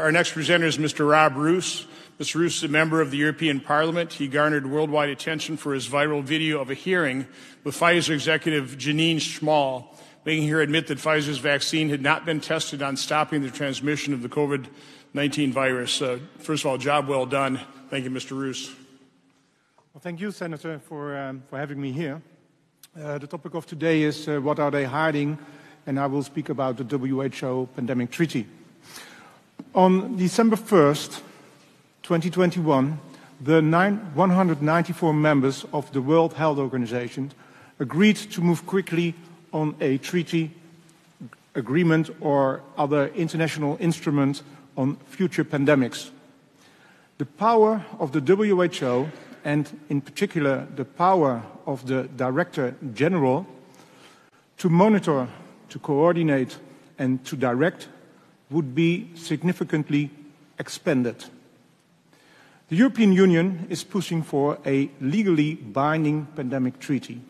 Our next presenter is Mr. Rob Roos. Mr. Roos is a member of the European Parliament. He garnered worldwide attention for his viral video of a hearing with Pfizer executive Janine Small, making her admit that Pfizer's vaccine had not been tested on stopping the transmission of the COVID 19 virus. Uh, first of all, job well done. Thank you, Mr. Roos. Well, thank you, Senator, for, um, for having me here. Uh, the topic of today is uh, what are they hiding, and I will speak about the WHO pandemic treaty. On December 1st, 2021, the 194 members of the World Health Organization agreed to move quickly on a treaty agreement or other international instrument on future pandemics. The power of the WHO, and in particular the power of the Director General, to monitor, to coordinate, and to direct would be significantly expanded. The European Union is pushing for a legally binding pandemic treaty,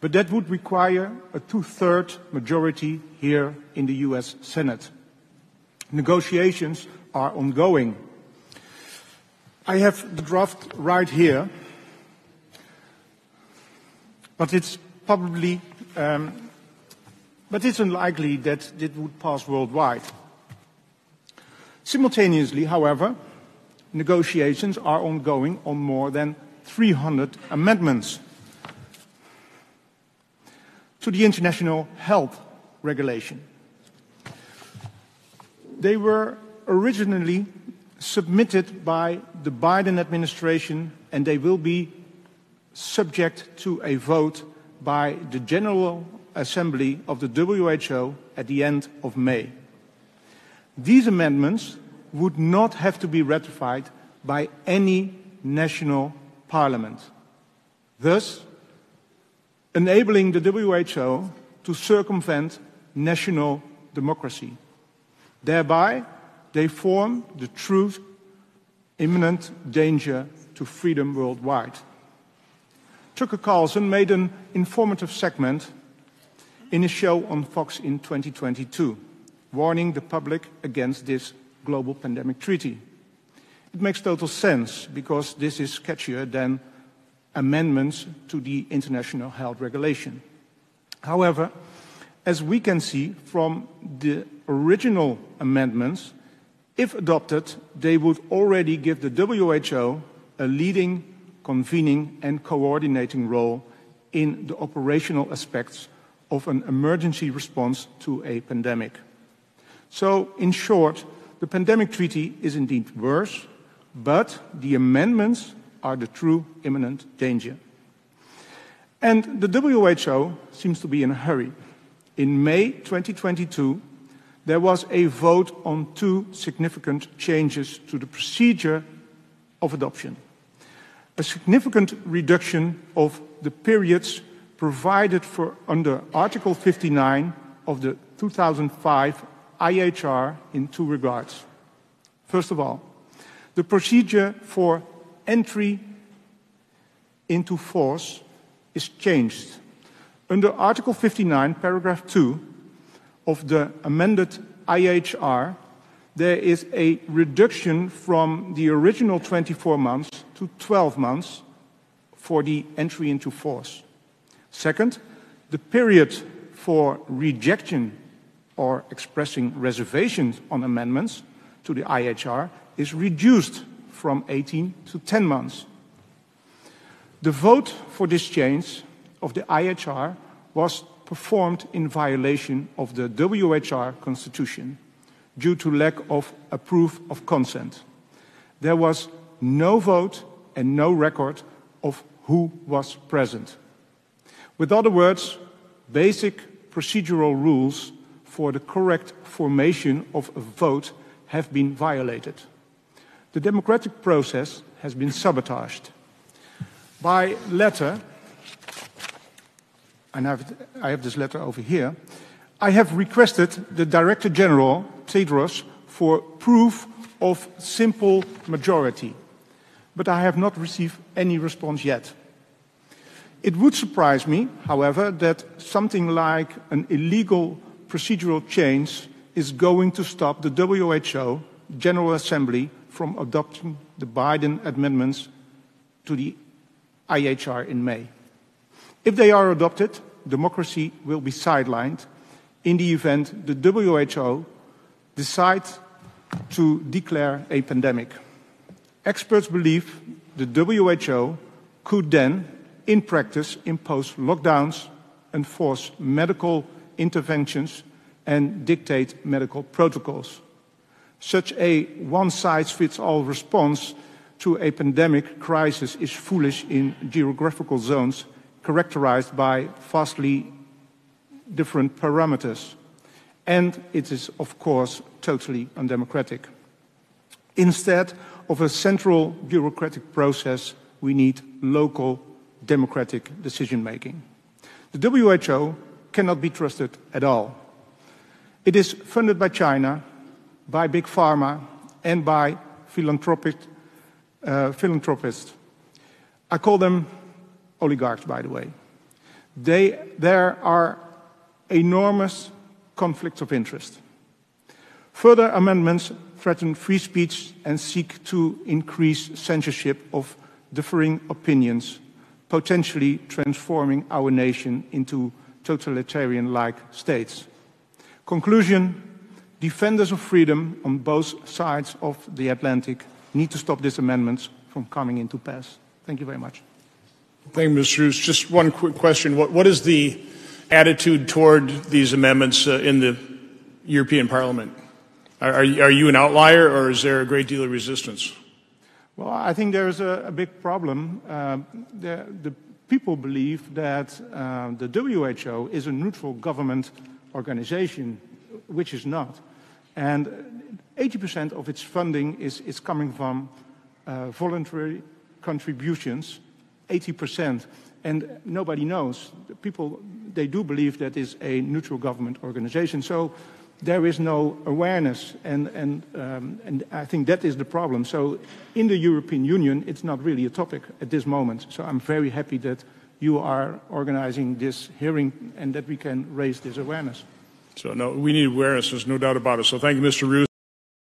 but that would require a two-third majority here in the US Senate. Negotiations are ongoing. I have the draft right here, but it's probably, um, but it's unlikely that it would pass worldwide. Simultaneously, however, negotiations are ongoing on more than 300 amendments to the International Health Regulation. They were originally submitted by the Biden administration and they will be subject to a vote by the General Assembly of the WHO at the end of May. These amendments would not have to be ratified by any national parliament, thus enabling the WHO to circumvent national democracy. Thereby, they form the true imminent danger to freedom worldwide. Tucker Carlson made an informative segment in a show on Fox in 2022, warning the public against this global pandemic treaty. It makes total sense because this is catchier than amendments to the international health regulation. However, as we can see from the original amendments, if adopted, they would already give the WHO a leading, convening and coordinating role in the operational aspects of an emergency response to a pandemic. So, in short, the pandemic treaty is indeed worse, but the amendments are the true imminent danger. And the WHO seems to be in a hurry. In May 2022, there was a vote on two significant changes to the procedure of adoption. A significant reduction of the periods provided for under Article 59 of the 2005 IHR in two regards. First of all, the procedure for entry into force is changed. Under Article 59, paragraph 2 of the amended IHR, there is a reduction from the original 24 months to 12 months for the entry into force. Second, the period for rejection or expressing reservations on amendments to the IHR is reduced from 18 to 10 months. The vote for this change of the IHR was performed in violation of the WHR constitution due to lack of a proof of consent. There was no vote and no record of who was present. With other words, basic procedural rules for the correct formation of a vote have been violated. The democratic process has been sabotaged. By letter, and I have, this letter over here, I have requested the Director General, Tedros, for proof of simple majority, but I have not received any response yet. It would surprise me, however, that something like an illegal procedural change is going to stop the WHO General Assembly from adopting the Biden amendments to the IHR in May. If they are adopted, democracy will be sidelined in the event the WHO decides to declare a pandemic. Experts believe the WHO could then, in practice, impose lockdowns, and force medical interventions, and dictate medical protocols. Such a one-size-fits-all response to a pandemic crisis is foolish in geographical zones characterized by vastly different parameters. And it is, of course, totally undemocratic. Instead of a central bureaucratic process, we need local democratic decision making. The WHO cannot be trusted at all. It is funded by China, by Big Pharma, and by philanthropic, uh, philanthropists. I call them oligarchs, by the way. They, there are enormous conflicts of interest. Further amendments threaten free speech and seek to increase censorship of differing opinions, potentially transforming our nation into totalitarian-like states. Conclusion, defenders of freedom on both sides of the Atlantic need to stop these amendments from coming into pass. Thank you very much. Thank you, Mr. Roos. Just one quick question. What, what is the attitude toward these amendments uh, in the European Parliament? Are, are, you an outlier or is there a great deal of resistance? Well, I think there's a, a big problem. Uh, the, the, people believe that uh, the WHO is a neutral government organization, which is not. And 80% of its funding is, is coming from uh, voluntary contributions 80%. And nobody knows. People, they do believe that is a neutral government organization. So there is no awareness, and, and, um, and I think that is the problem. So in the European Union, it's not really a topic at this moment. So I'm very happy that you are organizing this hearing and that we can raise this awareness. So no, we need awareness, there's no doubt about it. So thank you, Mr. Roos.